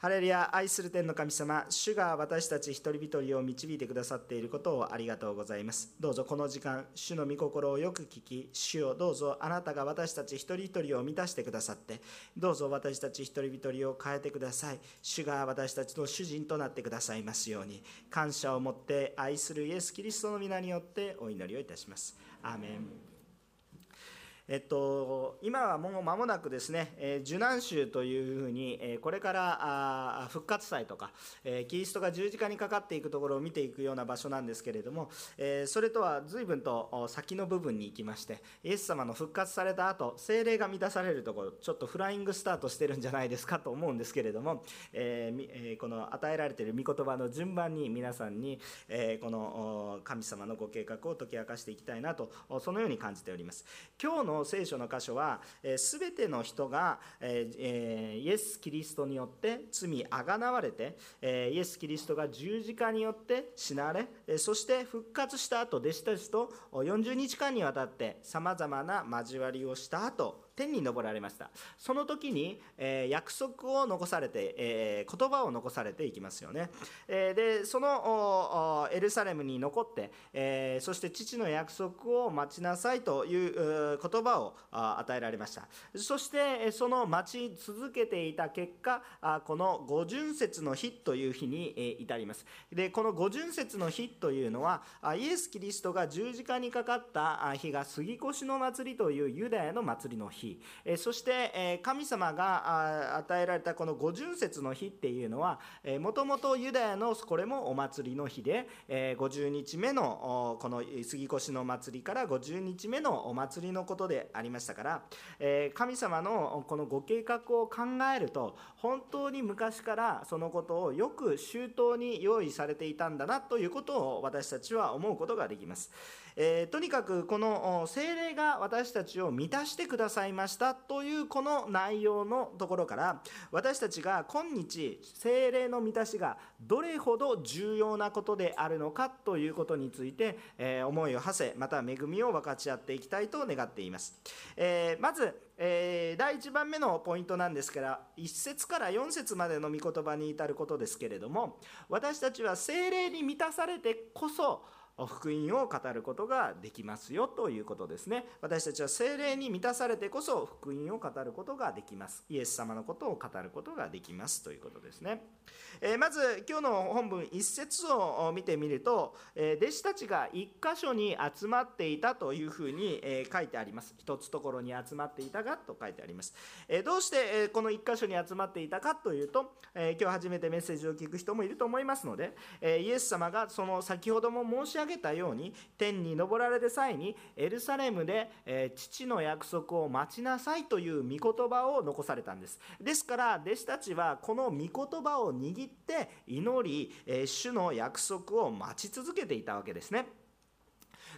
ハレルヤ愛する天の神様、主が私たち一人一人を導いてくださっていることをありがとうございます。どうぞこの時間、主の御心をよく聞き、主をどうぞあなたが私たち一人一人を満たしてくださって、どうぞ私たち一人一人を変えてください。主が私たちの主人となってくださいますように、感謝を持って愛するイエス・キリストの皆によってお祈りをいたします。アーメンえっと、今はもう間もなくですね、えー、受難週というふうに、えー、これからあ復活祭とか、えー、キリストが十字架にかかっていくところを見ていくような場所なんですけれども、えそれとは随分と先の部分に行きましてイエス様の復活された後精霊が満たされるところちょっとフライングスタートしてるんじゃないですかと思うんですけれども、ええこの与えられている御言葉の順番に皆さんに、えこの神様のご計画を解き明かしていきたいなとそのように感じております。今日の聖書の箇所は、すべての人が、えイエス・キリストによって罪あがなわれて、イエス・キリストが十字架によって死なれ、えそして復活した後弟子たちと40日間にわたってさまざまな交わりをした後天に昇られました。その時に、えー、約束を残されて、えー、言葉を残されていきますよね、えー、でそのエルサレムに残って、えそして父の約束を待ちなさいという言葉を与えられました。そしてその待ち続けていた結果この五巡節の日という日に至ります。でこの五巡節の日というのはイエス・キリストが十字架にかかった日が杉越の祭りというユダヤの祭りの日。日、えそして、え神様が与えられたこの五巡節の日っていうのはもともとユダヤのこれもお祭りの日で、え50日目のこの杉越の祭りから50日目のお祭りのことでありましたから、え神様のこのご計画を考えると本当に昔からそのことをよく周到に用意されていたんだなということを私たちは思うことができます。えー、とにかくこの精霊が私たちを満たしてくださいましたというこの内容のところから私たちが今日精霊の満たしがどれほど重要なことであるのかということについて、えー、思いを馳せまた恵みを分かち合っていきたいと願っています、えー、まずえー、第1番目のポイントなんですから1節から4節までの御言葉に至ることですけれども私たちは精霊に満たされてこそ福音を語ることができますよということですね。私たちは精霊に満たされてこそ福音を語ることができます。イエス様のことを語ることができますということですね、えー、まず今日の本文一節を見てみると、えー、弟子たちが一箇所に集まっていたというふうに、えー、書いてあります。一つところに集まっていたがと書いてあります、えどうして、この一箇所に集まっていたかというと、え今日初めてメッセージを聞く人もいると思いますので、えイエス様がその先ほども申し上げげたように天に昇られる際にエルサレムで、え父の約束を待ちなさいという御言葉を残されたんです。ですから弟子たちはこの御言葉を握って祈り、え主の約束を待ち続けていたわけですね。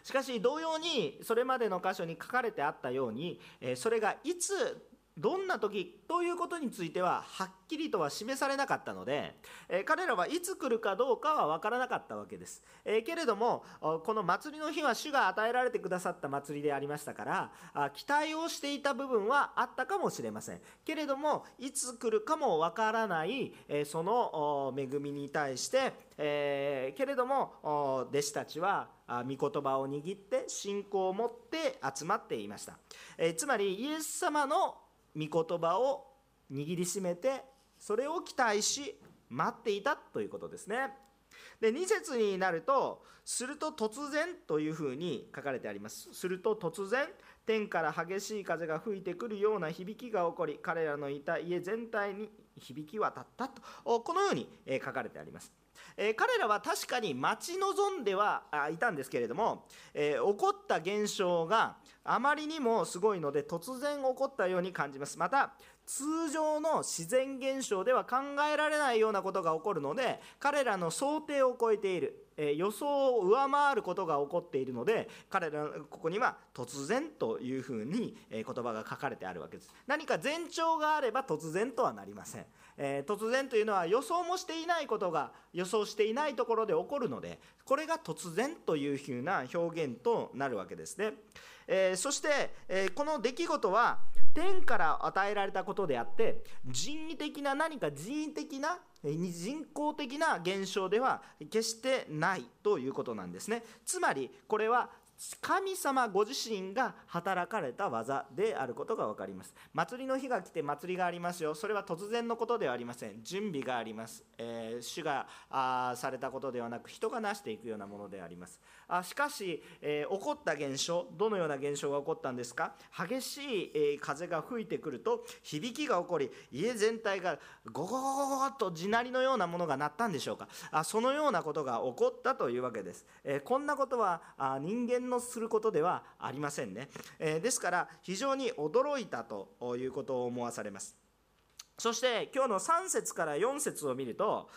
しかし同様にそれまでの箇所に書かれてあったようにそれがいつどんな時ということについてははっきりとは示されなかったので、え彼らはいつ来るかどうかは分からなかったわけです、えけれどもこの祭りの日は主が与えられてくださった祭りでありましたから期待をしていた部分はあったかもしれません。けれどもいつ来るかも分からない、えその恵みに対して、えけれども弟子たちは御言葉を握って信仰を持って集まっていました、えつまりイエス様の御言葉を握りしめてそれを期待し待っていたということですね。で2節になると「すると突然」というふうに書かれてあります。すると突然天から激しい風が吹いてくるような響きが起こり彼らのいた家全体に響き渡ったとこのように書かれてあります。え彼らは確かに待ち望んではいたんですけれども、え、起こった現象があまりにもすごいので突然起こったように感じます。また通常の自然現象では考えられないようなことが起こるので彼らの想定を超えている、え予想を上回ることが起こっているので彼らここには突然というふうに言葉が書かれてあるわけです。何か前兆があれば突然とはなりません、え突然というのは予想もしていないことが予想していないところで起こるのでこれが突然というふうな表現となるわけですね、えそして、えこの出来事は天から与えられたことであって人為的な何か人為的な人工的な現象では決してないということなんですね。つまりこれは神様ご自身が働かれた技であることが分かります。祭りの日が来て祭りがありますよ。それは突然のことではありません。準備があります、えー、主があされたことではなく人が成していくようなものであります。あしかし、えー、起こった現象どのような現象が起こったんですか？激しい、えー、風が吹いてくると響きが起こり家全体がゴゴゴゴゴと地鳴りのようなものが鳴ったんでしょうか？あそのようなことが起こったというわけです、えこんなことはあ人間のすることではありませんね、え、ですから非常に驚いたということを思わされます。そして今日の3節から4節を見ると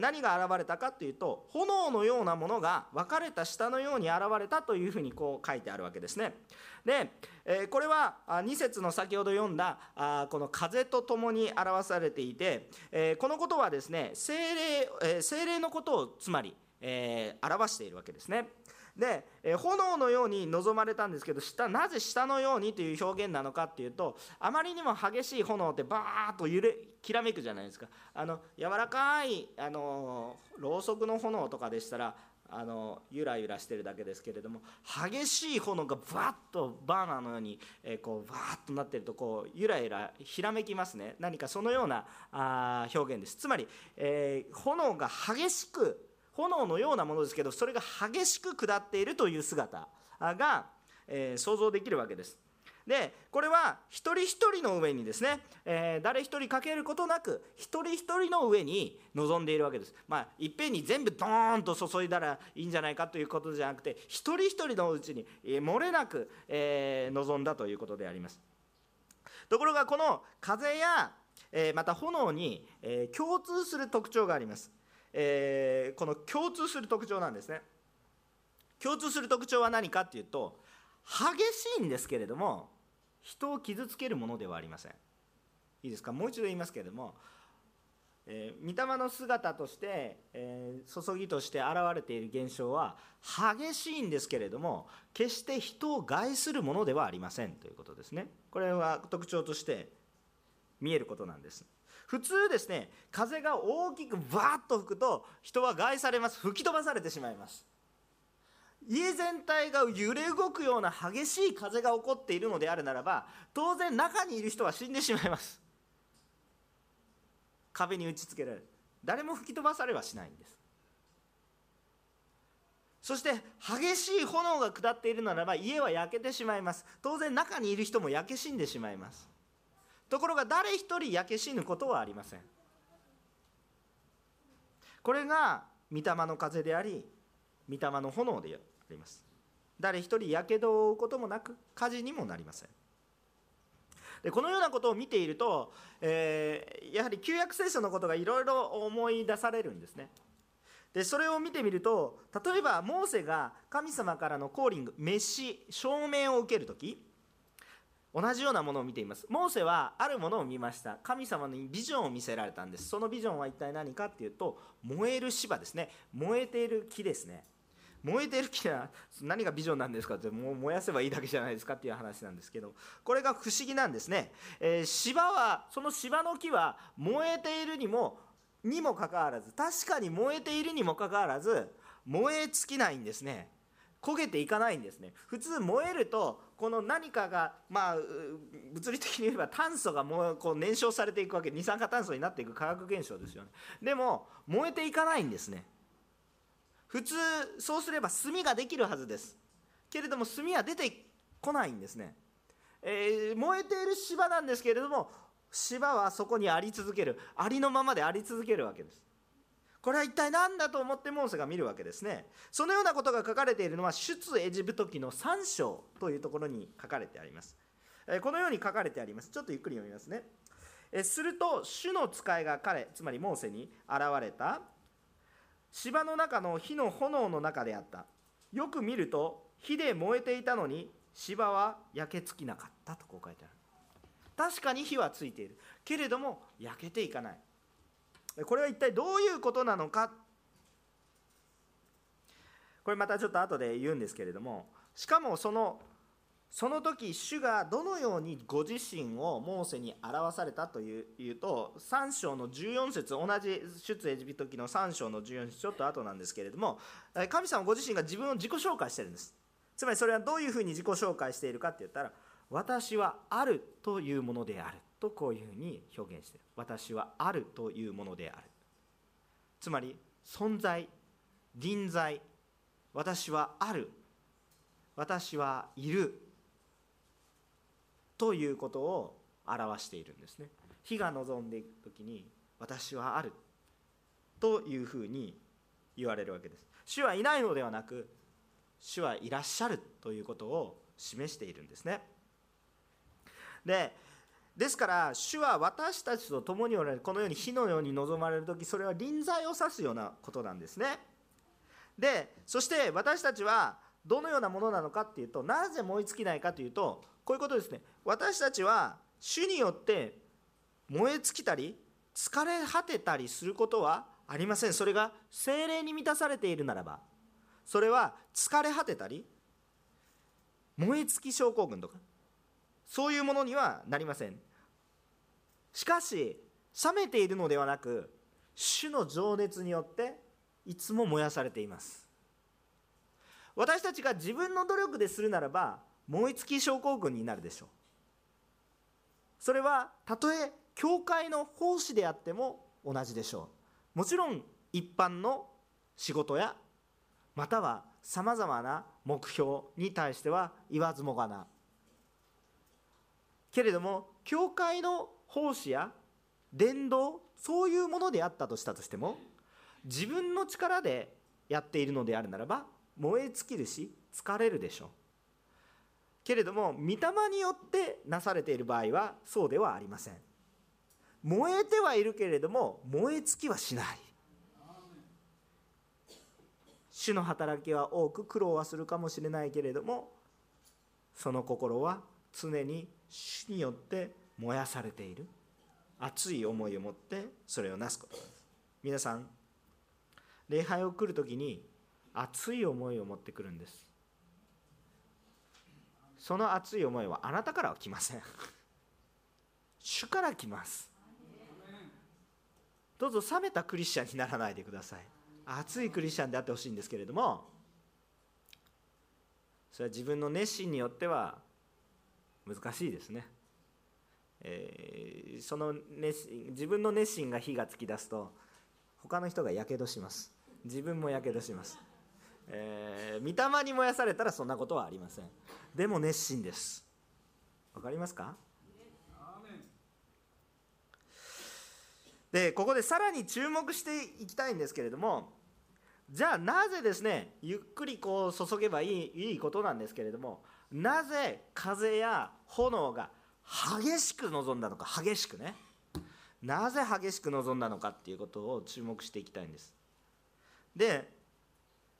何が現れたかというと炎のようなものが分かれた下のように現れたというふうにこう書いてあるわけですね。でこれは2節の先ほど読んだこの風とともに表されていてこのことはですね精霊精霊のことをつまり表しているわけですね。で、え炎のように望まれたんですけど下なぜ下のようにという表現なのかっていうとあまりにも激しい炎ってバーッと揺れきらめくじゃないですか。あの柔らかいあのろうそくの炎とかでしたらあのゆらゆらしてるだけですけれども激しい炎がバッとバーナーのように、えー、こうバーッとなってるとこうゆらゆらひらめきますね。何かそのようなあ表現です。つまり、えー、炎が激しく炎のようなものですけどそれが激しく下っているという姿が、え、想像できるわけです。でこれは一人一人の上にですね、えー、誰一人かけることなく一人一人の上に臨んでいるわけです。まあ、いっぺんに全部ドーンと注いだらいいんじゃないかということじゃなくて一人一人のうちに、えー、漏れなく、えー、臨んだということであります。ところがこの風や、えまた炎に、え共通する特徴があります。えー、この共通する特徴なんですね。共通する特徴は何かっていうと激しいんですけれども人を傷つけるものではありません。いいですか？もう一度言いますけれども、えー、御霊の姿として、えー、注ぎとして現れている現象は激しいんですけれども決して人を害するものではありませんということですね。これは特徴として見えることなんです。普通ですね風が大きくバーッと吹くと人は害されます。吹き飛ばされてしまいます。家全体が揺れ動くような激しい風が起こっているのであるならば当然中にいる人は死んでしまいます。壁に打ちつけられる。誰も吹き飛ばされはしないんです。そして激しい炎が下っているならば家は焼けてしまいます。当然中にいる人も焼け死んでしまいます。ところが誰一人焼け死ぬことはありません。これが御霊の風であり御霊の炎であります。誰一人やけどを負うこともなく火事にもなりません。でこのようなことを見ていると、えー、やはり旧約聖書のことがいろいろ思い出されるんですね。でそれを見てみると例えばモーセが神様からのコーリング飯証明を受ける時同じようなものを見ています。モーセはあるものを見ました。神様にビジョンを見せられたんです。そのビジョンは一体何かっていうと燃える芝ですね。燃えている木ですね。燃えている木は何がビジョンなんですかってもう燃やせばいいだけじゃないですかっていう話なんですけどこれが不思議なんですね、えー、芝はその芝の木は燃えているにもにもかかわらず確かに燃えているにもかかわらず燃え尽きないんですね。焦げていかないんですね。普通燃えるとこの何かがまあ物理的に言えば炭素がもうこう燃焼されていくわけ。二酸化炭素になっていく化学現象ですよね。でも燃えていかないんですね。普通そうすれば炭ができるはずです。けれども炭は出てこないんですね、えー、燃えている芝なんですけれども芝はそこにあり続ける。ありのままであり続けるわけです。これは一体何だと思ってモーセが見るわけですね。そのようなことが書かれているのは出エジプト記の3章というところに書かれてあります。このように書かれてあります。ちょっとゆっくり読みますね。すると主の使いが彼つまりモーセに現れた。芝の中の火の炎の中であった。よく見ると火で燃えていたのに芝は焼け尽きなかったとこう書いてある。確かに火はついている。けれども焼けていかない。これは一体どういうことなのか？これまたちょっと後で言うんですけれどもしかもそのその時主がどのようにご自身をモーセに表されたというと3章の14節同じ出エジプト記の3章の14節ちょっと後なんですけれども神様ご自身が自分を自己紹介してるんです。つまりそれはどういうふうに自己紹介しているかって言ったら私はあるというものである。とこういうふうに表現している。私はあるというものである。つまり存在臨在私はある私はいるということを表しているんですね。火が望んでいく時に私はあるというふうに言われるわけです。主はいないのではなく主はいらっしゃるということを示しているんですね。でですから主は私たちと共におられるこのように火のように望まれる時それは臨在を指すようなことなんですね。でそして私たちはどのようなものなのかっていうとなぜ燃え尽きないかというとこういうことですね。私たちは主によって燃え尽きたり疲れ果てたりすることはありません。それが精霊に満たされているならば。それは疲れ果てたり燃え尽き症候群とかそういうものにはなりません。しかし冷めているのではなく主の情熱によっていつも燃やされています。私たちが自分の努力でするならば燃え尽き症候群になるでしょう。それはたとえ教会の奉仕であっても同じでしょう。もちろん一般の仕事やまたはさまざまな目標に対しては言わずもがな。けれども教会の奉仕や伝道そういうものであったとしたとしても自分の力でやっているのであるならば燃え尽きるし疲れるでしょう。けれども御霊によってなされている場合はそうではありません。燃えてはいるけれども燃え尽きはしない。主の働きは多く苦労はするかもしれないけれどもその心は常に主によって燃やされている。熱い思いを持ってそれをなすことです。皆さん礼拝を来る時に熱い思いを持ってくるんです。その熱い思いはあなたからは来ません。主から来ます。どうぞ冷めたクリスチャンにならないでください。熱いクリスチャンであってほしいんですけれどもそれは自分の熱心によっては難しいですね、えー、その熱自分の熱心が火がつき出すと他の人がやけどします。自分もやけどします。えー、御霊に燃やされたらそんなことはありません。でも熱心です。わかりますか？でここでさらに注目していきたいんですけれどもじゃあなぜですねゆっくりこう注げばいいいいことなんですけれどもなぜ風や炎が激しく望んだのか激しくね。なぜ激しく望んだのかっていうことを注目していきたいんです。で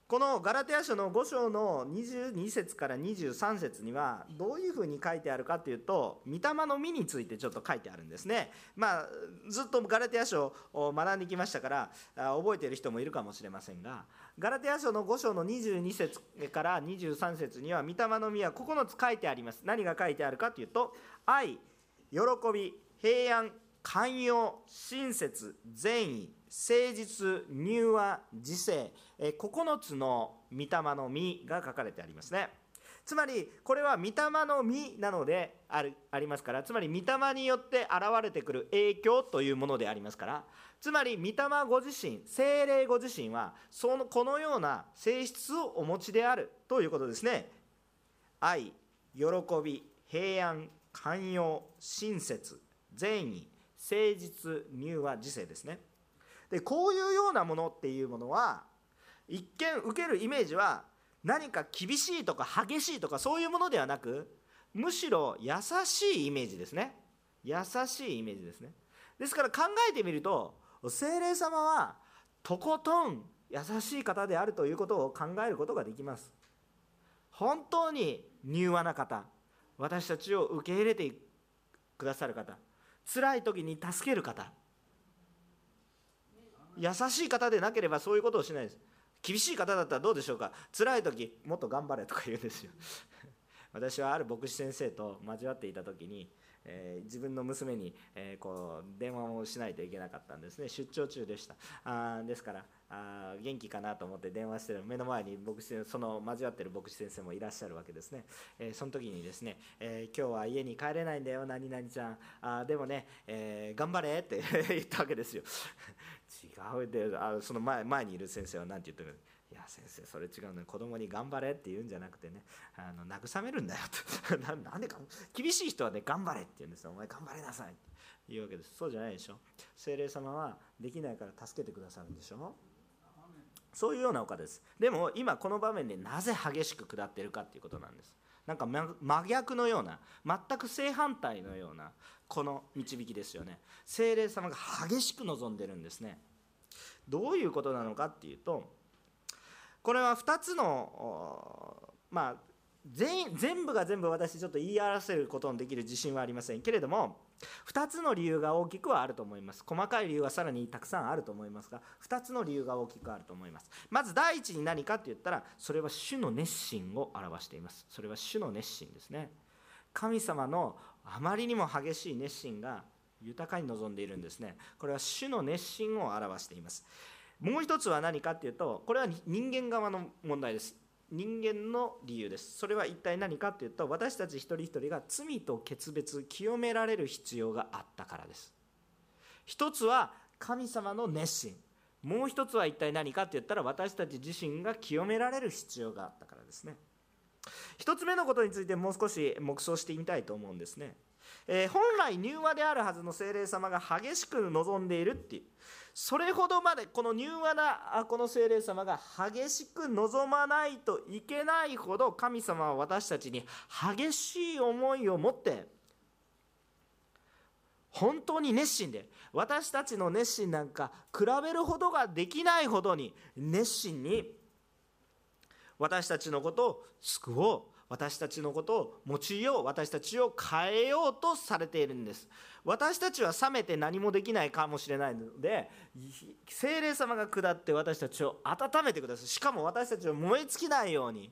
このガラテヤ書の5章の22節から23節にはどういうふうに書いてあるかというと御霊の実についてちょっと書いてあるんですね。まあずっとガラテヤ書を学んできましたから覚えている人もいるかもしれませんがガラテヤ書の5章の22節から23節には御霊の実は9つ書いてあります。何が書いてあるかというと愛、喜び、平安、寛容、親切、善意、誠実、柔和、自制、9つの御霊の実が書かれてありますね。つまりこれは御霊の実なのであるありますから。つまり御霊によって現れてくる影響というものでありますから。つまり御霊ご自身精霊ご自身はそのこのような性質をお持ちであるということですね。愛喜び平安寛容親切善意誠実柔和自制ですね。でこういうようなものっていうものは一見受けるイメージは何か厳しいとか激しいとかそういうものではなくむしろ優しいイメージですね。優しいイメージですね。ですから考えてみると精霊様はとことん優しい方であるということを考えることができます。本当に柔和な方私たちを受け入れてくださる方辛い時に助ける方優しい方でなければそういうことをしないです。厳しい方だったらどうでしょうか。辛い時もっと頑張れとか言うんですよ。私はある牧師先生と交わっていた時に、えー、自分の娘に、えー、こう電話をしないといけなかったんですね。出張中でした。あですからあ元気かなと思って電話してる目の前に牧師その交わってる牧師先生もいらっしゃるわけですね、えー、その時にですね、えー、今日は家に帰れないんだよ何々ちゃん。あでもね、えー、頑張れって 言ったわけですよ。違うであその前前にいる先生は何て言ってるいや先生それ違うね子供に頑張れって言うんじゃなくてね。あの慰めるんだよと。なんでか厳しい人はね頑張れって言うんですよ。お前頑張れなさいって言うわけです。そうじゃないでしょ。精霊様はできないから助けてくださるんでしょ。そういうようなお方です。でも今この場面でなぜ激しく下ってるかっていうことなんです。なんか真逆のような全く正反対のようなこの導きですよね。精霊様が激しく望んでるんですね。どういうことなのかっていうとこれは2つのまあ全全部が全部私ちょっと言い表せることのできる自信はありませんけれども2つの理由が大きくはあると思います。細かい理由はさらにたくさんあると思いますが2つの理由が大きくあると思います。まず第一に何かって言ったらそれは主の熱心を表しています。それは主の熱心ですね。神様のあまりにも激しい熱心が豊かに望んでいるんですね。これは主の熱心を表しています。もう一つは何かっていうとこれは人間側の問題です。人間の理由です。それは一体何かっていうと私たち一人一人が罪と決別清められる必要があったからです。一つは神様の熱心。もう一つは一体何かって言ったら私たち自身が清められる必要があったからですね。一つ目のことについてもう少し黙想してみたいと思うんですね、えー、本来柔和であるはずの精霊様が激しく望んでいるっていう。それほどまでこの柔和なこの精霊様が激しく望まないといけないほど神様は私たちに激しい思いを持って本当に熱心で私たちの熱心なんか比べるほどができないほどに熱心に私たちのことを救おう。私たちのことを用いよう私たちを変えようとされているんです私たちは冷めて何もできないかもしれないので精霊様が下って私たちを温めてくださいしかも私たちを燃え尽きないように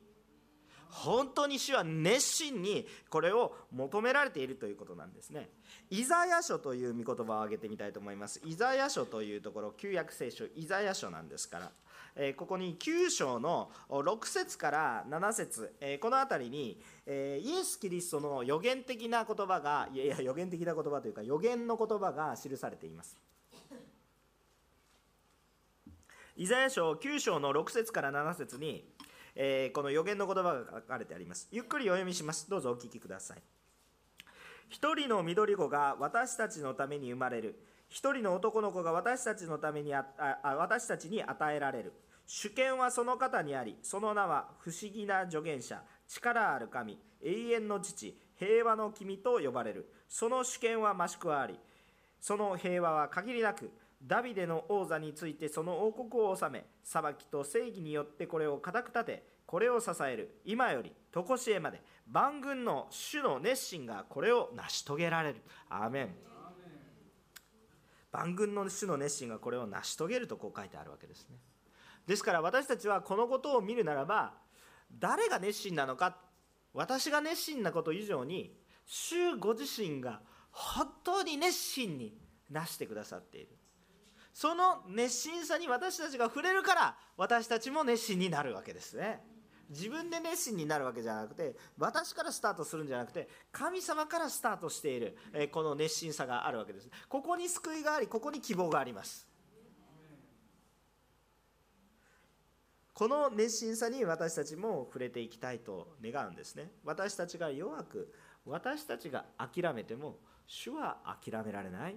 本当に主は熱心にこれを求められているということなんですね。イザヤ書という御言葉を挙げてみたいと思います。イザヤ書というところ、旧約聖書、イザヤ書なんですから、えここに9章の6節から7節、えこの辺りに、えイエス・キリストの予言的な言葉がいやいや予言的な言葉というか予言の言葉が記されています。イザヤ書9章の6節から7節に、えこの予言の言葉が書かれてあります。ゆっくりお読みします。どうぞお聞きください。一人の緑子が私たちのために生まれる。一人の男の子が私たちのためにああ私たちに与えられる。主権はその方にありその名は不思議な助言者力ある神永遠の父平和の君と呼ばれる。その主権は増しくありその平和は限りなくダビデの王座についてその王国を治め裁きと正義によってこれを固く立てこれを支える。今より常しえまで万軍の主の熱心がこれを成し遂げられる。アーメン。万軍の主の熱心がこれを成し遂げるとこう書いてあるわけですね。ですから私たちはこのことを見るならば誰が熱心なのか私が熱心なこと以上に主ご自身が本当に熱心になしてくださっている。その熱心さに私たちが触れるから私たちも熱心になるわけですね。自分で熱心になるわけじゃなくて私からスタートするんじゃなくて神様からスタートしている、えこの熱心さがあるわけです。ここに救いがありここに希望があります。この熱心さに私たちも触れていきたいと願うんですね。私たちが弱く私たちが諦めても主は諦められない。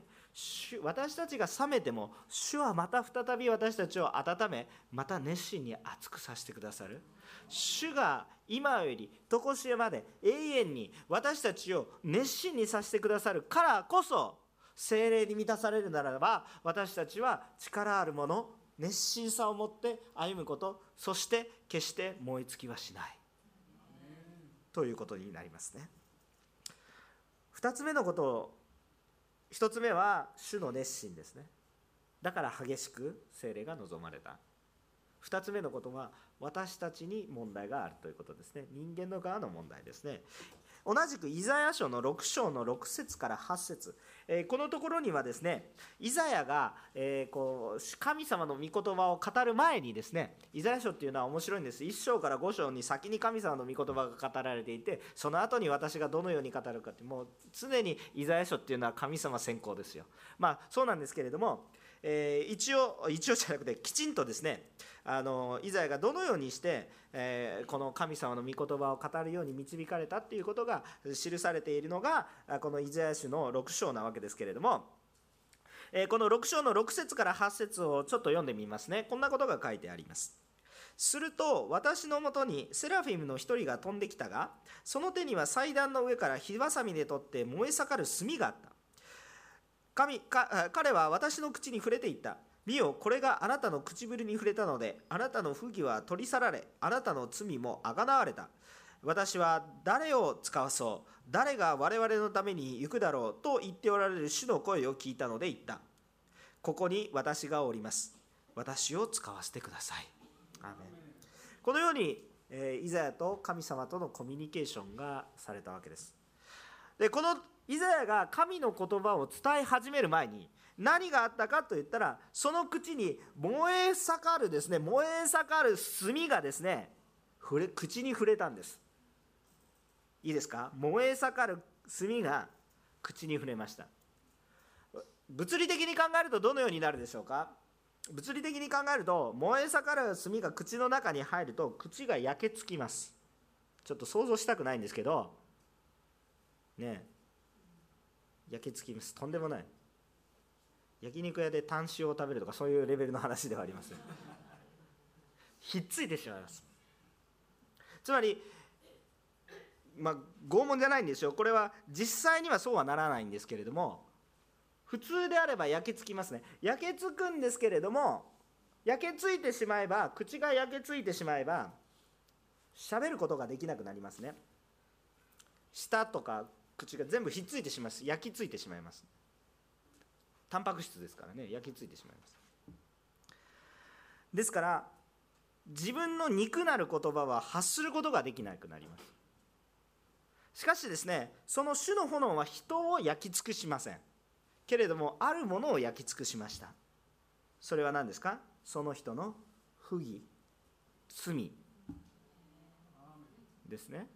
私たちが冷めても主はまた再び私たちを温めまた熱心に熱くさせてくださる。主が今より常しえまで永遠に私たちを熱心にさせてくださる。からこそ精霊に満たされるならば私たちは力あるもの熱心さを持って歩むことそして決して燃え尽きはしない。ということになりますね。2つ目のことを1つ目は主の熱心ですね。だから激しく精霊が望まれた。2つ目のことは私たちに問題があるということですね。人間の側の問題ですね。同じくイザヤ書の6章の6節から8節。えこのところにはですねイザヤが、えこう神様の御言葉を語る前にですねイザヤ書っていうのは面白いんです。1章から5章に先に神様の御言葉が語られていてその後に私がどのように語るかってもう常にイザヤ書っていうのは神様先行ですよ。まあそうなんですけれどもえー、一応一応じゃなくてきちんとですねあのイザヤがどのようにして、えー、この神様の御言葉を語るように導かれたっていうことが記されているのがこのイザヤ書の6章なわけですけれども、えー、この6章の6節から8節をちょっと読んでみますね。こんなことが書いてあります。すると私のもとにセラフィムの一人が飛んできたがその手には祭壇の上から火ばさみで取って燃え盛る炭があった。神か彼は私の口に触れていった。見よこれがあなたの唇に触れたのであなたの不義は取り去られあなたの罪もあがなわれた。私は誰を使わそう誰が我々のために行くだろうと言っておられる主の声を聞いたので言った。ここに私がおります。私を使わせてください。このように、えイザヤと神様とのコミュニケーションがされたわけです。でこのイザヤが神の言葉を伝え始める前に何があったかといったらその口に燃え盛るですね燃え盛る炭がですね触れ口に触れたんです。いいですか？燃え盛る炭が口に触れました。物理的に考えるとどのようになるでしょうか？物理的に考えると燃え盛る炭が口の中に入ると口が焼けつきます。ちょっと想像したくないんですけどねえ。焼き付きます。とんでもない。焼肉屋でタン塩を食べるとかそういうレベルの話ではありません。ひっついてしまいます。つまりまあ拷問じゃないんですよ。これは実際にはそうはならないんですけれども普通であれば焼けつきますね。焼けつくんですけれども焼けついてしまえば口が焼けついてしまえば喋ることができなくなりますね。舌とか口が全部ひっついてしまいます。焼きついてしまいます。タンパク質ですからね。焼きついてしまいます。ですから自分の肉なる言葉は発することができなくなります。しかしですねその種の炎は人を焼き尽くしません。けれどもあるものを焼き尽くしました。それは何ですか？その人の不義罪。ですね。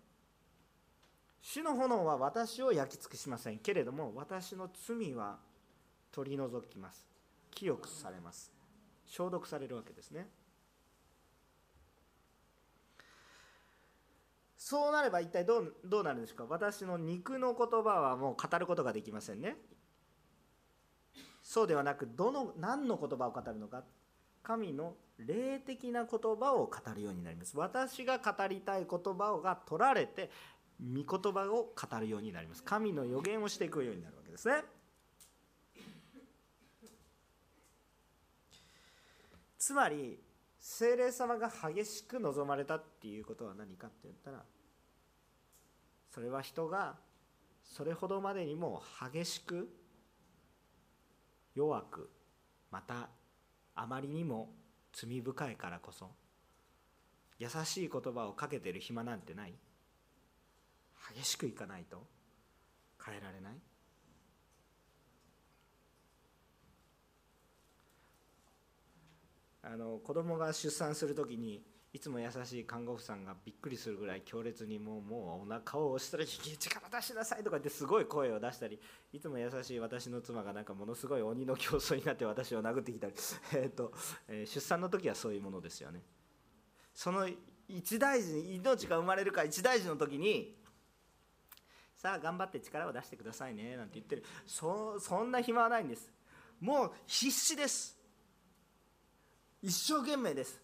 主の炎は私を焼き尽くしませんけれども私の罪は取り除きます。清くされます。消毒されるわけですね。そうなれば一体どうどうなるんですか。私の肉の言葉はもう語ることができませんね。そうではなくどの何の言葉を語るのか。神の霊的な言葉を語るようになります。私が語りたい言葉が取られて御言葉を語るようになります。神の予言をしていくようになるわけですね。つまり精霊様が激しく望まれたっていうことは何かって言ったらそれは人がそれほどまでにも激しく弱くまたあまりにも罪深いからこそ優しい言葉をかけてる暇なんてない。激しくいかないと変えられない？あの子供が出産する時にいつも優しい看護婦さんがびっくりするぐらい強烈にもうもうお腹を押したら力出しなさいとかってすごい声を出したりいつも優しい私の妻がなんかものすごい鬼の競争になって私を殴ってきたり、えーとえー、出産の時はそういうものですよね。その一大事に命が生まれるか一大事の時にさあ頑張って力を出してくださいねなんて言ってる。そそんな暇はないんです。もう必死です。一生懸命です。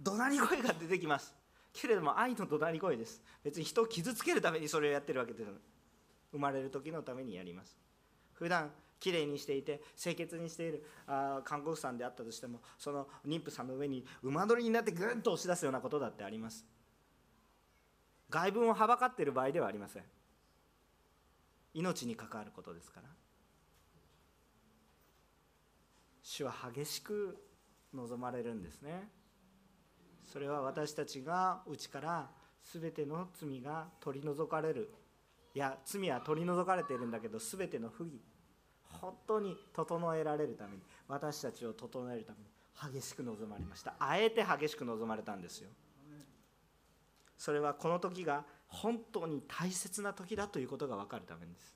怒鳴り声が出てきます。けれども愛の怒鳴り声です。別に人を傷つけるためにそれをやってるわけです生まれる時のためにやります。普段きれいにしていて清潔にしているあ看護婦さんであったとしてもその妊婦さんの上に馬乗りになってぐんと押し出すようなことだってあります。外分をはばかっている場合ではありません。命に関わることですから。主は激しく望まれるんですね。それは私たちが内から全ての罪が取り除かれる。いや罪は取り除かれているんだけど全ての不義。本当に整えられるために。私たちを整えるために。激しく望まれました。あえて激しく望まれたんですよ。それはこの時が本当に大切な時だということが分かるためです。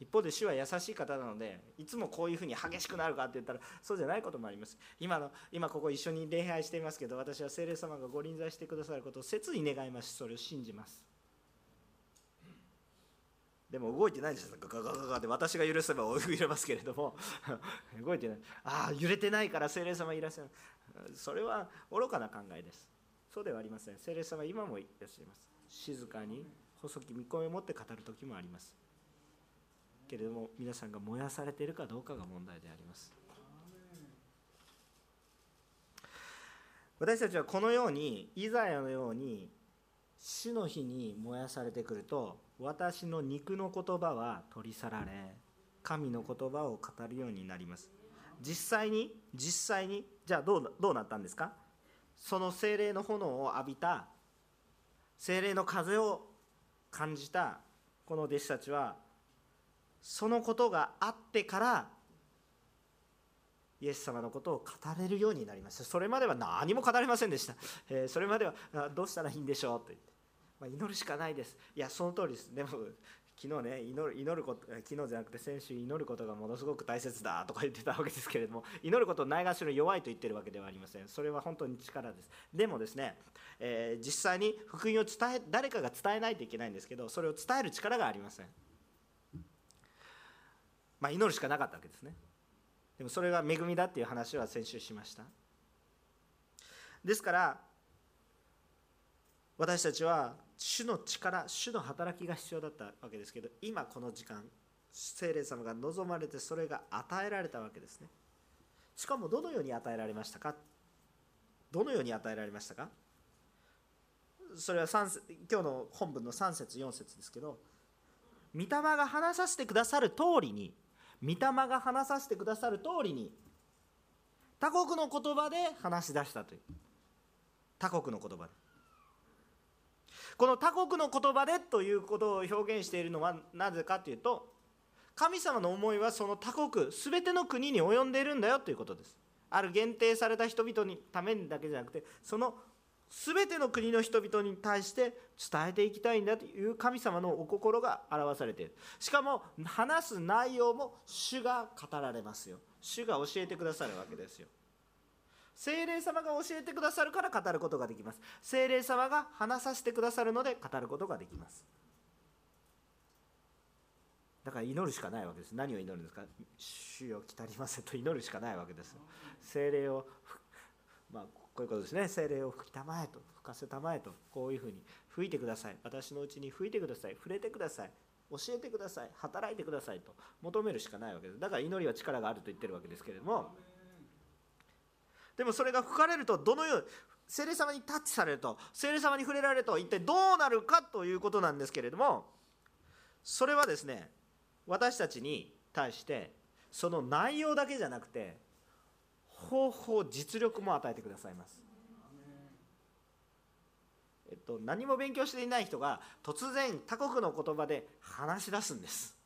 一方で主は優しい方なのでいつもこういうふうに激しくなるかって言ったらそうじゃないこともあります。今の今ここ一緒に礼拝していますけど私は聖霊様がご臨在してくださることを切に願います。それを信じます。でも動いてないですガガガガガって私が許せば揺れますけれども。動いてない。ああ揺れてないから聖霊様いらっしゃる。それは愚かな考えです。そうではありません。聖霊様は今もいらっしゃいます。静かに細き見込みを持って語る時もあります。けれども皆さんが燃やされているかどうかが問題であります。私たちはこのようにイザヤのように死の日に燃やされてくると私の肉の言葉は取り去られ神の言葉を語るようになります。実際に実際にじゃあどうどうなったんですか？その精霊の炎を浴びた精霊の風を感じたこの弟子たちはそのことがあってからイエス様のことを語れるようになりました。それまでは何も語れませんでした、えー、それまではどうしたらいいんでしょうと言って、まあ、祈るしかないです。いやその通りです。でも昨日ね祈る祈ること昨日じゃなくて先週祈ることがものすごく大切だとか言ってたわけですけれども祈ることをないがしろ弱いと言ってるわけではありません。それは本当に力です。でもですね、えー、実際に福音を伝え誰かが伝えないといけないんですけどそれを伝える力がありません。まあ祈るしかなかったわけですね。でもそれが恵みだっていう話は先週しました。ですから私たちは主の力主の働きが必要だったわけですけど今この時間聖霊様が望まれてそれが与えられたわけですね。しかもどのように与えられましたか？どのように与えられましたか？それは今日の本文の3節4節ですけど御霊が話させてくださる通りに御霊が話させてくださる通りに他国の言葉で話し出したという。他国の言葉で。この他国の言葉でということを表現しているのはなぜかというと神様の思いはその他国全ての国に及んでいるんだよということです。ある限定された人々にためだけじゃなくてその全ての国の人々に対して伝えていきたいんだという神様のお心が表されている。しかも話す内容も主が語られますよ。主が教えてくださるわけですよ。精霊様が教えてくださるから語ることができます。精霊様が話させてくださるので語ることができます。だから祈るしかないわけです。何を祈るんですか？主よ来たりませと祈るしかないわけです。精霊をまあこういうことですね。精霊を吹きたまえと吹かせたまえとこういうふうに吹いてください。私のうちに吹いてください。触れてください。教えてください。働いてくださいと求めるしかないわけです。だから祈りは力があると言ってるわけですけれどもでもそれが吹かれるとどのように精霊様にタッチされると精霊様に触れられると一体どうなるかということなんですけれどもそれはですね私たちに対してその内容だけじゃなくて方法実力も与えてくださいます。えっと、何も勉強していない人が突然他国の言葉で話し出すんです。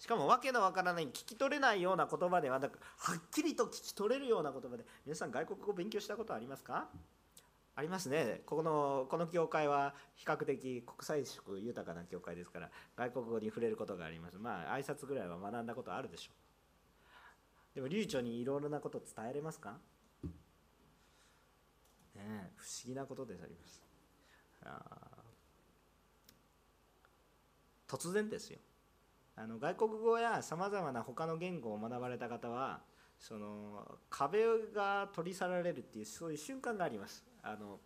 しかも訳のわからない聞き取れないような言葉ではなくはっきりと聞き取れるような言葉で皆さん外国語勉強したことありますか？ありますね。このこの教会は比較的国際色豊かな教会ですから外国語に触れることがあります。まあ挨拶ぐらいは学んだことあるでしょう。でも流暢にいろいろなこと伝えれますか？ねえ不思議なことであります。突然ですよ。あの外国語やさまざまな他の言語を学ばれた方はその壁が取り去られるっていうそういう瞬間がありますあの、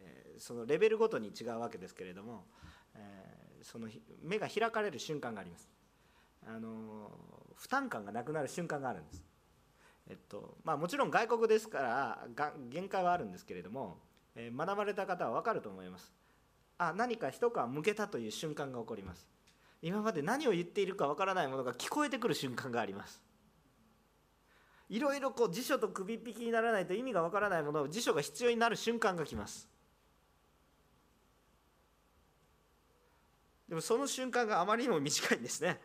えー、そのレベルごとに違うわけですけれども、えー、その目が開かれる瞬間がありますあの負担感がなくなる瞬間があるんです。えっとまあ、もちろん外国ですからが限界はあるんですけれども、えー、学ばれた方は分かると思います。あ何か一皮むけたという瞬間が起こります。今まで何を言っているか分からないものが聞こえてくる瞬間があります。いろいろこう辞書と首引きにならないと意味がわからないものを辞書が必要になる瞬間が来ます。でもその瞬間があまりにも短いんですね。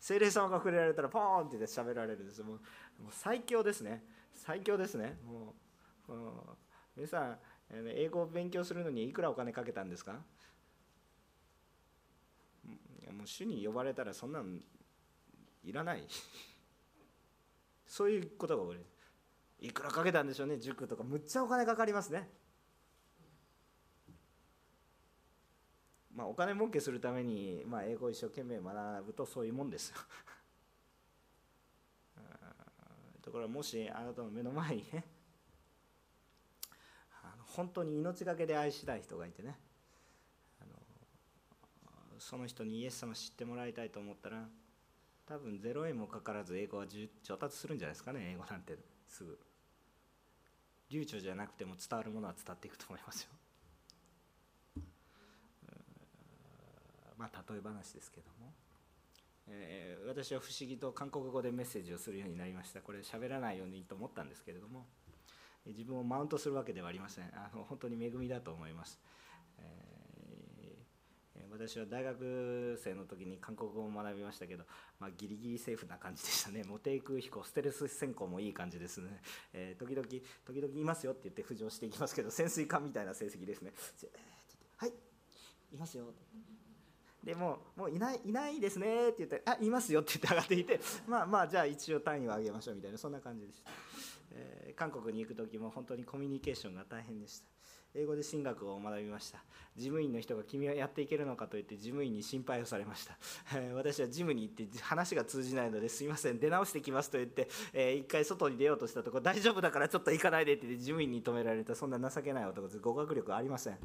精霊様が触れられたらポーンって喋られるんですもうもう最強ですね。最強ですね。もう皆さん英語を勉強するのにいくらお金かけたんですか？もう主に呼ばれたらそんなんいらない。そういうことが起こるいくらかけたんでしょうね。塾とか。むっちゃお金かかりますね。まあお金儲けするために、まあ、英語を一生懸命学ぶとそういうもんですよ。ところがもしあなたの目の前にねあの本当に命がけで愛したい人がいてね。その人にイエス様知ってもらいたいと思ったら多分0円もかからず英語は上達するんじゃないですかね英語なんて。すぐ。流暢じゃなくても伝わるものは伝わっていくと思いますよ。まあ例え話ですけども、えー、私は不思議と韓国語でメッセージをするようになりました。これ喋らないようにと思ったんですけれども自分をマウントするわけではありません。あの本当に恵みだと思います、えー私は大学生の時に韓国語を学びましたけど、まあ、ギリギリセーフな感じでしたね。モテいく飛行ステルス潜行もいい感じですね、えー、時々時々いますよって言って浮上していきますけど潜水艦みたいな成績ですね。はいいますよ。でももういないいないですねって言ってあいますよって言って上がっていてまあまあじゃあ一応単位を上げましょうみたいなそんな感じでした、えー、韓国に行く時も本当にコミュニケーションが大変でした。英語で神学を学びました。事務員の人が君はやっていけるのかと言って事務員に心配をされました。私はジムに行って話が通じないのですいません出直してきますと言って、えー、一回外に出ようとしたとこ大丈夫だからちょっと行かないでって言って事務員に止められたそんな情けない男です。語学力ありません。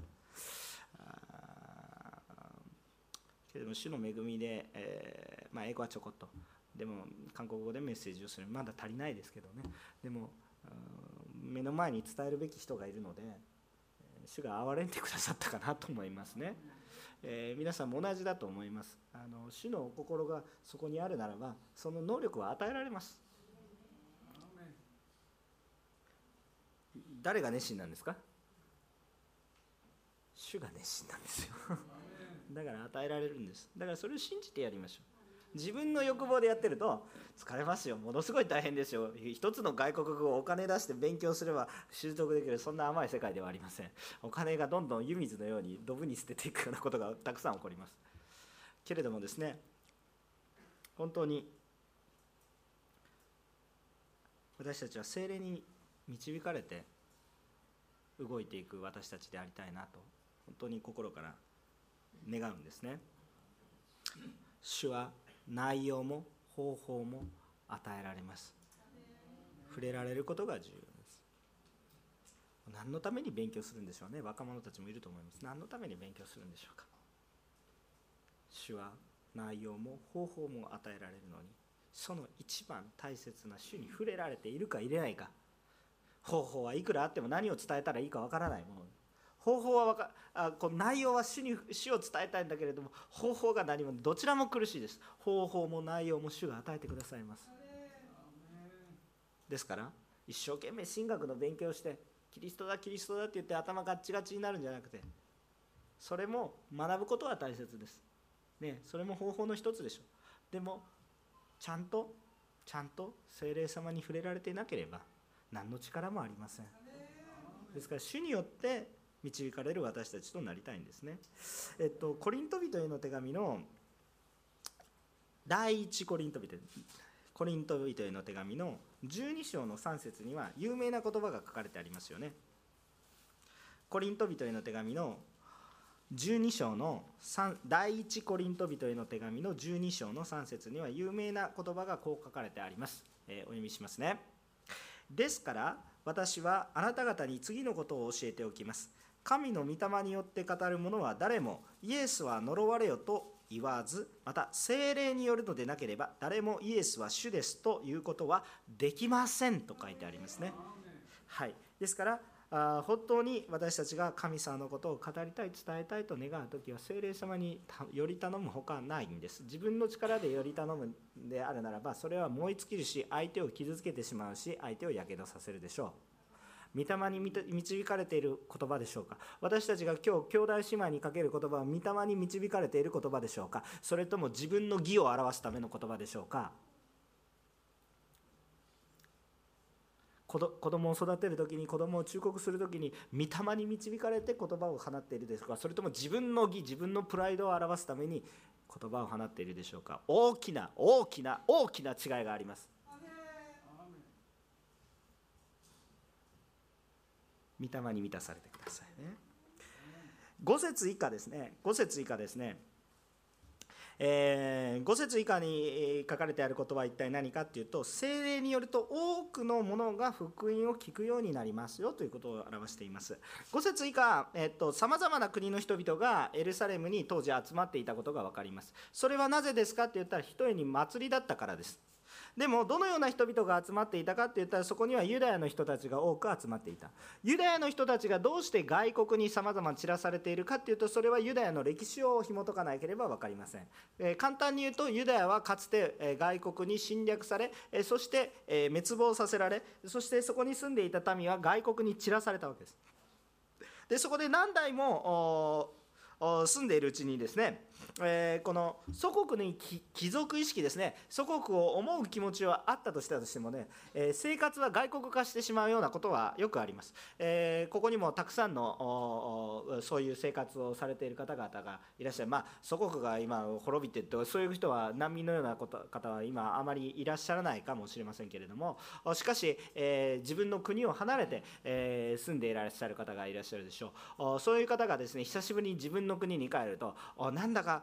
けれども主の恵みで、えー、まあ、英語はちょこっと。でも韓国語でメッセージをする。まだ足りないですけどね。でも目の前に伝えるべき人がいるので主が憐れんでくださったかなと思いますね、えー、皆さんも同じだと思います。あの主のお心がそこにあるならばその能力は与えられます。誰が熱心なんですか？主が熱心なんですよ。だから与えられるんです。だからそれを信じてやりましょう。自分の欲望でやってると疲れますよ。ものすごい大変ですよ。一つの外国語をお金出して勉強すれば習得できる。そんな甘い世界ではありません。お金がどんどん湯水のようにドブに捨てていくようなことがたくさん起こります。けれどもですね本当に私たちは精霊に導かれて動いていく私たちでありたいなと本当に心から願うんですね。主は内容も方法も与えられます。触れられることが重要です。何のために勉強するんでしょうね。若者たちもいると思います。何のために勉強するんでしょうか。主は内容も方法も与えられるのにその一番大切な主に触れられているか入れないか。方法はいくらあっても何を伝えたらいいかわからないもの。方法はかあこの内容は主に主を伝えたいんだけれども方法が何もどちらも苦しいです。方法も内容も主が与えてくださいます。ですから一生懸命神学の勉強をしてキリストだキリストだって言って頭ガッチガチになるんじゃなくてそれも学ぶことは大切です。ねそれも方法の一つでしょでもちゃんとちゃんと精霊様に触れられていなければ何の力もありません。ですから主によって導かれる私たちとなりたいんですね。えっと、コリント人への手紙の第一コリント人コリント人への手紙の12章の3節には有名な言葉が書かれてありますよね。コリント人への手紙の12章の3第一コリント人への手紙の12章の3節には有名な言葉がこう書かれてあります。えー、お読みしますね。ですから私はあなた方に次のことを教えておきます。神の御霊によって語る者は誰もイエスは呪われよと言わずまた精霊によるのでなければ誰もイエスは主ですということはできませんと書いてありますね。はい、ですからあ本当に私たちが神様のことを語りたい伝えたいと願う時は聖霊様により頼むほかないんです。自分の力でより頼むであるならばそれは燃え尽きるし相手を傷つけてしまうし相手をやけどさせるでしょう。御霊に導かれている言葉でしょうか？私たちが今日兄弟姉妹にかける言葉は御霊に導かれている言葉でしょうか？それとも自分の義を表すための言葉でしょうか？子供を育てる時に子供を忠告する時に御霊に導かれて言葉を放っているでしょうか？それとも自分の義自分のプライドを表すために言葉を放っているでしょうか？大きな大きな大きな違いがあります。御霊に満たされてくださいね。5節以下ですね。5節以下ですね。えー、5節以下に書かれてあることは一体何かっていうと精霊によると多くのものが福音を聞くようになりますよということを表しています。5節以下さまざまな国の人々がエルサレムに当時集まっていたことが分かります。それはなぜですかって言ったらひとえに祭りだったからです。でもどのような人々が集まっていたかって言ったらそこにはユダヤの人たちが多く集まっていた。ユダヤの人たちがどうして外国にさまざま散らされているかっていうとそれはユダヤの歴史を紐解かなければ分かりません、えー、簡単に言うとユダヤはかつて、外国に侵略され、そして、滅亡させられそしてそこに住んでいた民は外国に散らされたわけです。でそこで何代も住んでいるうちにですねえー、この祖国に貴族意識ですね。祖国を思う気持ちはあったとしたとしてもね、えー、生活は外国化してしまうようなことはよくあります、えー、ここにもたくさんのそういう生活をされている方々がいらっしゃる。まあ祖国が今滅びてとそういう人は難民のような方は今あまりいらっしゃらないかもしれませんけれども。しかし、え自分の国を離れて、え住んでいらっしゃる方がいらっしゃるでしょう。そういう方がですね久しぶりに自分の国に帰るとなんだか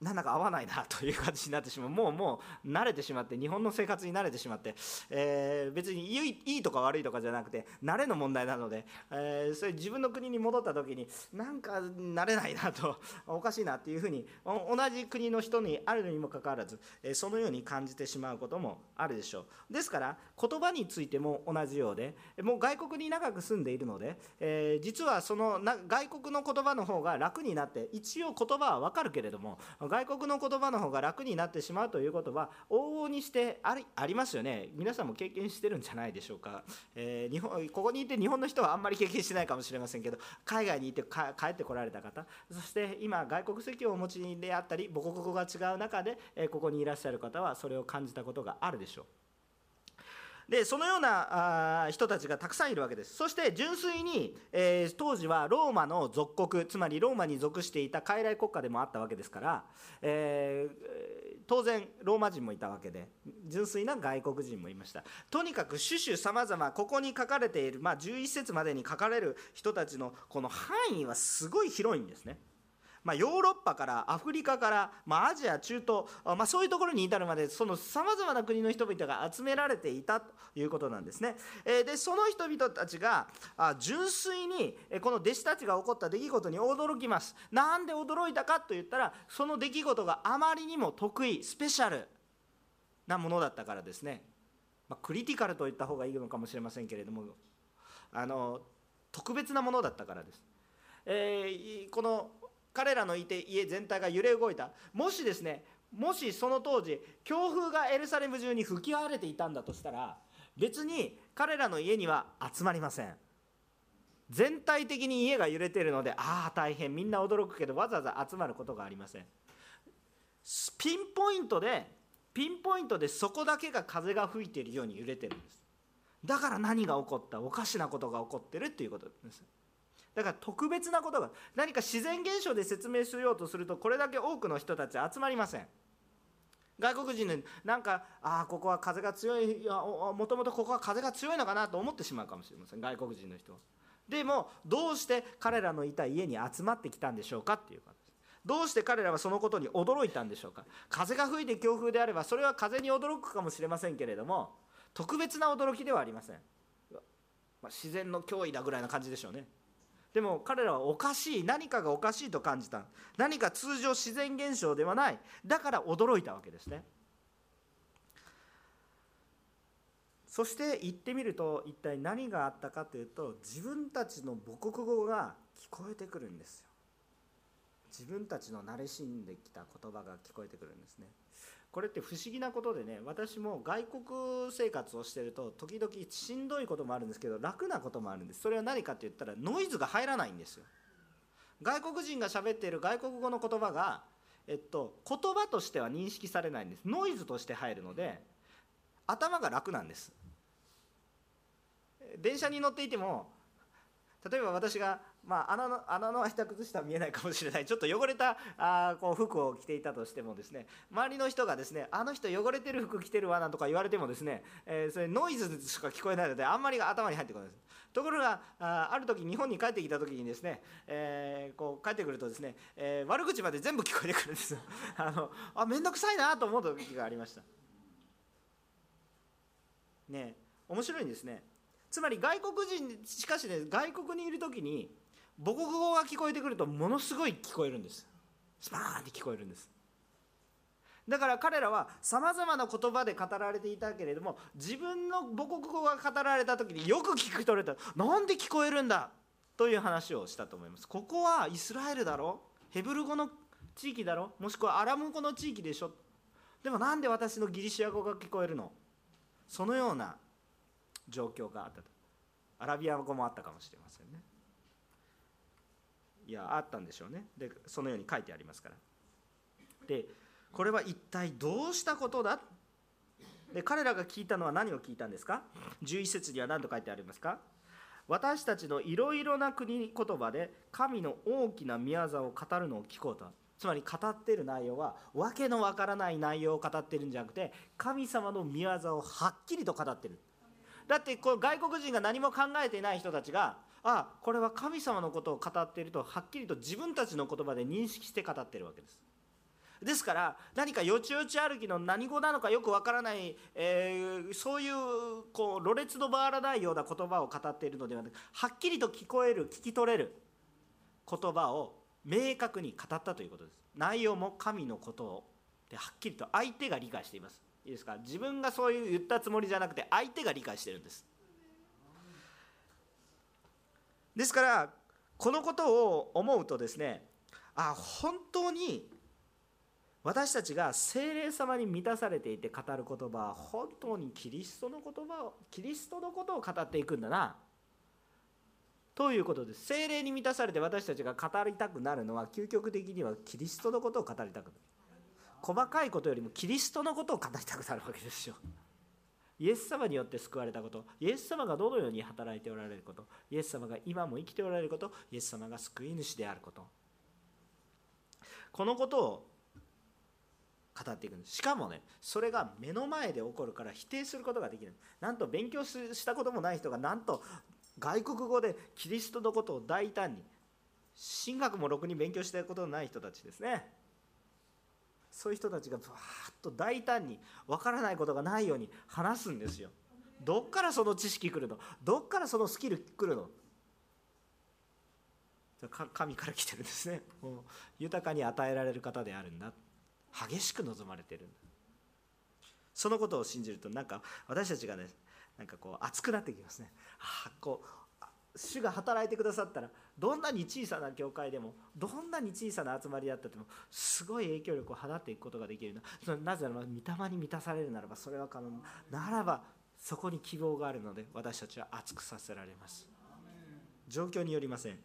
なんだか合わないなという感じになってしまう。もうもう慣れてしまって日本の生活に慣れてしまって、えー、別にいいとか悪いとかじゃなくて慣れの問題なので、えー、それ自分の国に戻った時になんか慣れないなと おかしいなっていうふうに同じ国の人にあるにもかかわらず、え、そのように感じてしまうこともあるでしょう。ですから言葉についても同じようでもう外国に長く住んでいるので、えー、実はそのな外国の言葉の方が楽になって一応言葉は分かるけれども外国の言葉の方が楽になってしまうということは往々にしてありありますよね。皆さんも経験してるんじゃないでしょうか、えー、日本ここにいて日本の人はあんまり経験してないかもしれませんけど海外にいて帰ってこられた方そして今外国籍をお持ちであったり母国語が違う中で、えここにいらっしゃる方はそれを感じたことがあるでしょう。でそのようなあ人たちがたくさんいるわけです。そして純粋に、えー、当時はローマの属国つまりローマに属していた傀儡国家でもあったわけですから、えー、当然ローマ人もいたわけで純粋な外国人もいました。とにかく種々さまざまここに書かれている、まあ、11節までに書かれる人たちのこの範囲はすごい広いんですね。まあ、ヨーロッパからアフリカから、まあ、アジア中東、まあ、そういうところに至るまでそのさまざまな国の人々が集められていたということなんですね。えでその人々たちがあ純粋にこの弟子たちが起こった出来事に驚きます。なんで驚いたかと言ったらその出来事があまりにも得意スペシャルなものだったからですね。ま、クリティカルと言った方がいいのかもしれませんけれどもあの特別なものだったからです。えー、この彼らのいて家全体が揺れ動いた。もしですねもしその当時強風がエルサレム中に吹き荒れていたんだとしたら別に彼らの家には集まりません。全体的に家が揺れているのでああ大変みんな驚くけどわざわざ集まることがありません。ピンポイントでピンポイントでそこだけが風が吹いているように揺れてるんです。だから何が起こったおかしなことが起こってるっていうことです。だから特別なことが何か自然現象で説明しようとするとこれだけ多くの人たち集まりません。外国人でなんかああここは風が強いもともとここは風が強いのかなと思ってしまうかもしれません。外国人の人は。でもどうして彼らのいた家に集まってきたんでしょうかっていうかどうして彼らはそのことに驚いたんでしょうか。風が吹いて強風であればそれは風に驚くかもしれませんけれども特別な驚きではありません、まあ、自然の脅威だぐらいな感じでしょうね。でも彼らはおかしい何かがおかしいと感じた。何か通常自然現象ではない。だから驚いたわけですね。そして行ってみると一体何があったかというと自分たちの母国語が聞こえてくるんですよ。自分たちの慣れ親んできた言葉が聞こえてくるんですね。これって不思議なことでね私も外国生活をしてると時々しんどいこともあるんですけど楽なこともあるんです。それは何かって言ったらノイズが入らないんですよ。外国人が喋っている外国語の言葉がえっと言葉としては認識されないんです。ノイズとして入るので頭が楽なんです。電車に乗っていても例えば私が、まあ、穴の穴の開いた靴下は見えないかもしれない。ちょっと汚れたあこう服を着ていたとしてもですね。周りの人がですねあの人汚れてる服着てるわなんとか言われてもですね、えー、それノイズしか聞こえないのであんまり頭に入ってこないです。ところがあある時日本に帰ってきた時にですね、えー、こう帰ってくるとですね、えー、悪口まで全部聞こえてくるんです あのあ面倒くさいなと思う時がありました。ね面白いんですね。つまり外国人しかしね外国にいる時に母国語が聞こえてくるとものすごい聞こえるんです。スパーンって聞こえるんです。だから彼らはさまざまな言葉で語られていたけれども自分の母国語が語られた時によく聞く取れたなんで聞こえるんだという話をしたと思います。ここはイスラエルだろ？ヘブル語の地域だろ？もしくはアラム語の地域でしょ？でもなんで私のギリシア語が聞こえるの？そのような状況があったと。アラビア語もあったかもしれませんね。いやあったんでしょうね。でそのように書いてありますから。でこれは一体どうしたことだ？で彼らが聞いたのは何を聞いたんですか？11節には何と書いてありますか？私たちのいろいろな国言葉で神の大きな宮沢を語るのを聞こうと。つまり語ってる内容は訳のわからない内容を語ってるんじゃなくて神様の宮沢をはっきりと語ってる。だってこう外国人が何も考えていない人たちがあこれは神様のことを語っているとはっきりと自分たちの言葉で認識して語っているわけです。ですから何かよちよち歩きの何語なのかよくわからない、えー、そういうこうろれつの回らないような言葉を語っているのではなくはっきりと聞こえる聞き取れる言葉を明確に語ったということです。内容も神のことをではっきりと相手が理解しています。いいですか？自分がそういう言ったつもりじゃなくて相手が理解してるんです。ですからこのことを思うとですねあ本当に私たちが精霊様に満たされていて語る言葉は本当にキリストの言葉をキリストのことを語っていくんだなということです精霊に満たされて私たちが語りたくなるのは究極的にはキリストのことを語りたくなる細かいことよりもキリストのことを語りたくなるわけですよ。イエス様によって救われたことイエス様がどのように働いておられることイエス様が今も生きておられることイエス様が救い主であること。このことを語っていくんです。しかもねそれが目の前で起こるから否定することができるなんと勉強したこともない人がなんと外国語でキリストのことを大胆に神学もろくに勉強したことのない人たちですね。そういう人たちがバーッと大胆に分からないことがないように話すんですよ。どっからその知識来るの？どっからそのスキル来るの？神から来てるんですね。もう豊かに与えられる方であるんだ。激しく望まれてるんだ。そのことを信じるとなんか私たちがねなんかこう熱くなってきますね。あこう主が働いてくださったらどんなに小さな教会でもどんなに小さな集まりだったともすごい影響力を放っていくことができるな。そなぜならば御霊に満たされるならばそれは可能。ならばそこに希望があるので私たちは熱くさせられます。状況によりません。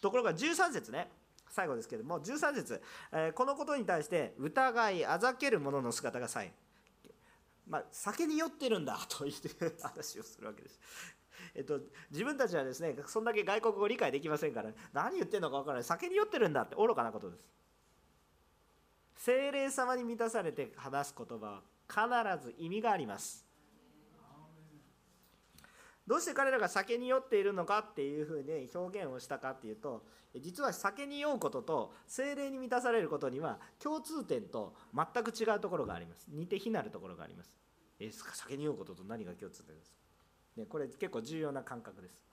ところが13節ね。最後ですけども13節、えー、このことに対して疑いあざける者の姿がさえまあ、酒に酔ってるんだと言って話をするわけです。えっと、自分たちはですねそんだけ外国語理解できませんから何言ってるのか分からない。酒に酔ってるんだって愚かなことです。精霊様に満たされて話す言葉は必ず意味があります。どうして彼らが酒に酔っているのかっていうふうに表現をしたかっていうと実は酒に酔うことと精霊に満たされることには共通点と全く違うところがあります。似て非なるところがあります。え酒に酔うことと何が共通点ですか？ね、これ結構重要な感覚です。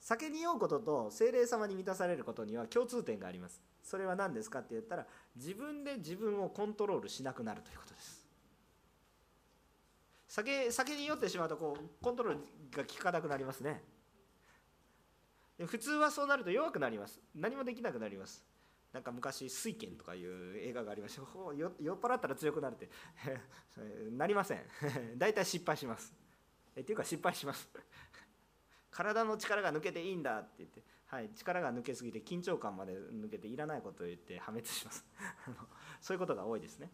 酒に酔うことと精霊様に満たされることには共通点があります。それは何ですかって言ったら自分で自分をコントロールしなくなるということです。酒酒に酔ってしまうとこうコントロールが効かなくなりますね。普通はそうなると弱くなります。何もできなくなります。なんか昔「水拳」とかいう映画がありました酔っ払ったら強くなるって。なりません。大体失敗します。えっていうか失敗します。体の力が抜けていいんだって言って、はい、力が抜けすぎて緊張感まで抜けていらないことを言って破滅します。そういうことが多いですね。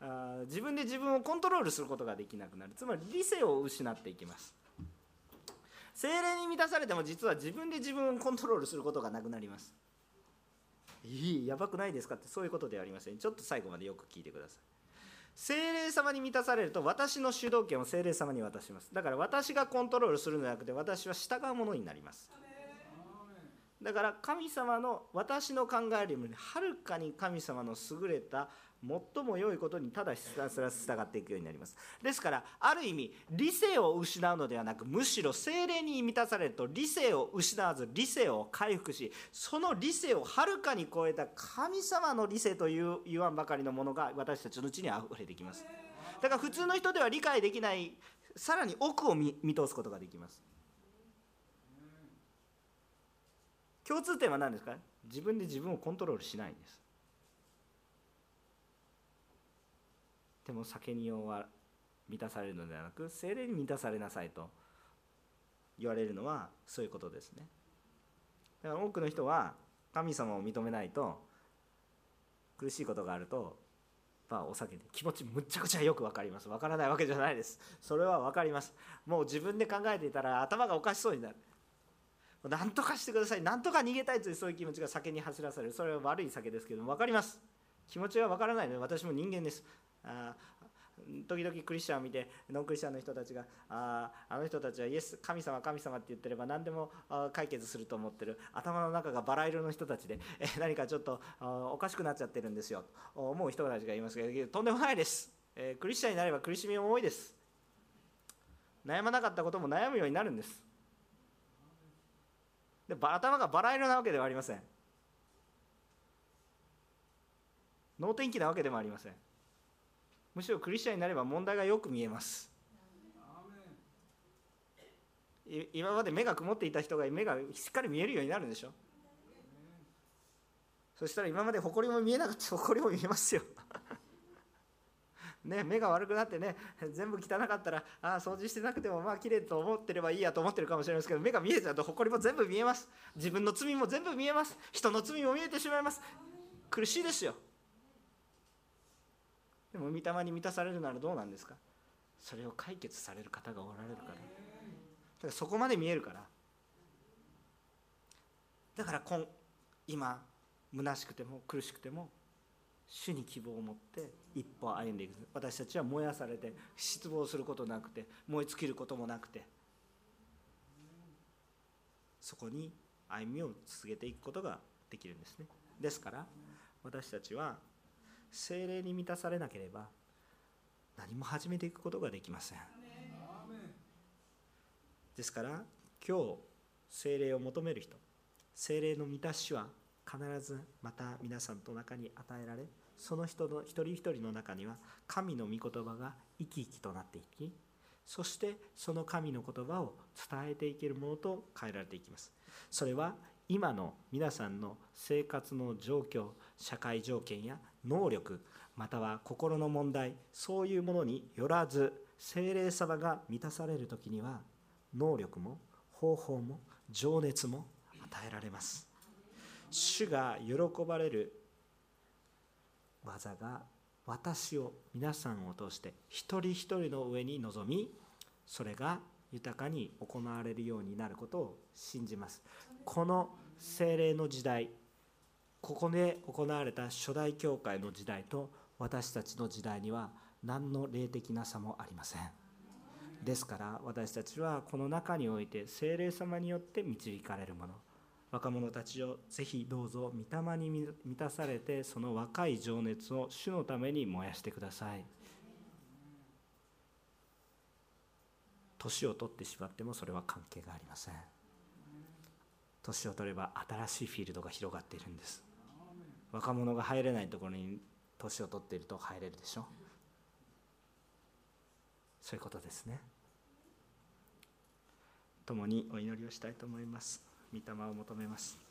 あ自分で自分をコントロールすることができなくなる。つまり理性を失っていきます。精霊に満たされても実は自分で自分をコントロールすることがなくなります。いいやばくないですかってそういうことではありません。ちょっと最後までよく聞いてください。精霊様に満たされると私の主導権を精霊様に渡します。だから私がコントロールするのではなくて私は従うものになります。だから神様の私の考えるよりもはるかに神様の優れた最も良いことにただひたすら従っていくようになります。ですからある意味理性を失うのではなくむしろ精霊に満たされると理性を失わず理性を回復しその理性をはるかに超えた神様の理性という言わんばかりのものが私たちのうちにあふれてきます。だから普通の人では理解できないさらに奥を見通すことができます。共通点は何ですか？自分で自分をコントロールしないんです。でも酒に酔は満たされるのではなく精霊に満たされなさいと言われるのはそういうことですね。だから多くの人は神様を認めないと苦しいことがあるとまあお酒で気持ちむっちゃくちゃよく分かります。分からないわけじゃないです。それは分かります。もう自分で考えていたら頭がおかしそうになる。何とかしてください。何とか逃げたいというそういう気持ちが酒に走らされる。それは悪い酒ですけども分かります。気持ちは分からないので私も人間です。時々クリスチャンを見てノンクリスチャンの人たちがああの人たちはイエス神様神様って言ってれば何でも解決すると思ってる。頭の中がバラ色の人たちでえ何かちょっとおかしくなっちゃってるんですよ。と思う人たちがいますけどとんでもないです、え、クリスチャンになれば苦しみも多いです。悩まなかったことも悩むようになるんです。で頭がバラ色なわけではありません。能天気なわけでもありません。むしろクリスチャンになれば問題がよく見えます。今まで目が曇っていた人が目がしっかり見えるようになるんでしょ？そしたら今まで埃も見えなかった埃も見えますよ。ね、目が悪くなってね全部汚かったらああ掃除してなくてもまあ綺麗と思ってればいいやと思ってるかもしれないですけど目が見えちゃうと埃も全部見えます。自分の罪も全部見えます。人の罪も見えてしまいます。苦しいですよ。でも御霊に満たされるならどうなんですか？それを解決される方がおられるから。だからそこまで見えるから。だから今虚しくても苦しくても主に希望を持って一歩歩んでいく。私たちは燃やされて失望することなくて燃え尽きることもなくてそこに歩みを続けていくことができるんですね。ですから私たちは精霊に満たされなければ何も始めていくことができません。ですから今日精霊を求める人精霊の満たしは必ずまた皆さんと中に与えられその人の一人一人の中には神の御言葉が生き生きとなっていきそしてその神の言葉を伝えていけるものと変えられていきます。それは今の皆さんの生活の状況社会条件や能力または心の問題そういうものによらず精霊様が満たされる時には能力も方法も情熱も与えられます。主が喜ばれる技が私を皆さんを通して一人一人の上に臨みそれが豊かに行われるようになることを信じます。この精霊の時代ここで行われた初代教会の時代と私たちの時代には何の霊的な差もありませんですから私たちはこの中において精霊様によって導かれるもの。若者たちをぜひどうぞ御霊に満たされてその若い情熱を主のために燃やしてください。年を取ってしまってもそれは関係がありません年を取れば新しいフィールドが広がっているんです。若者が入れないところに年を取っていると入れるでしょ。そういうことですね。共にお祈りをしたいと思います。御霊を求めます。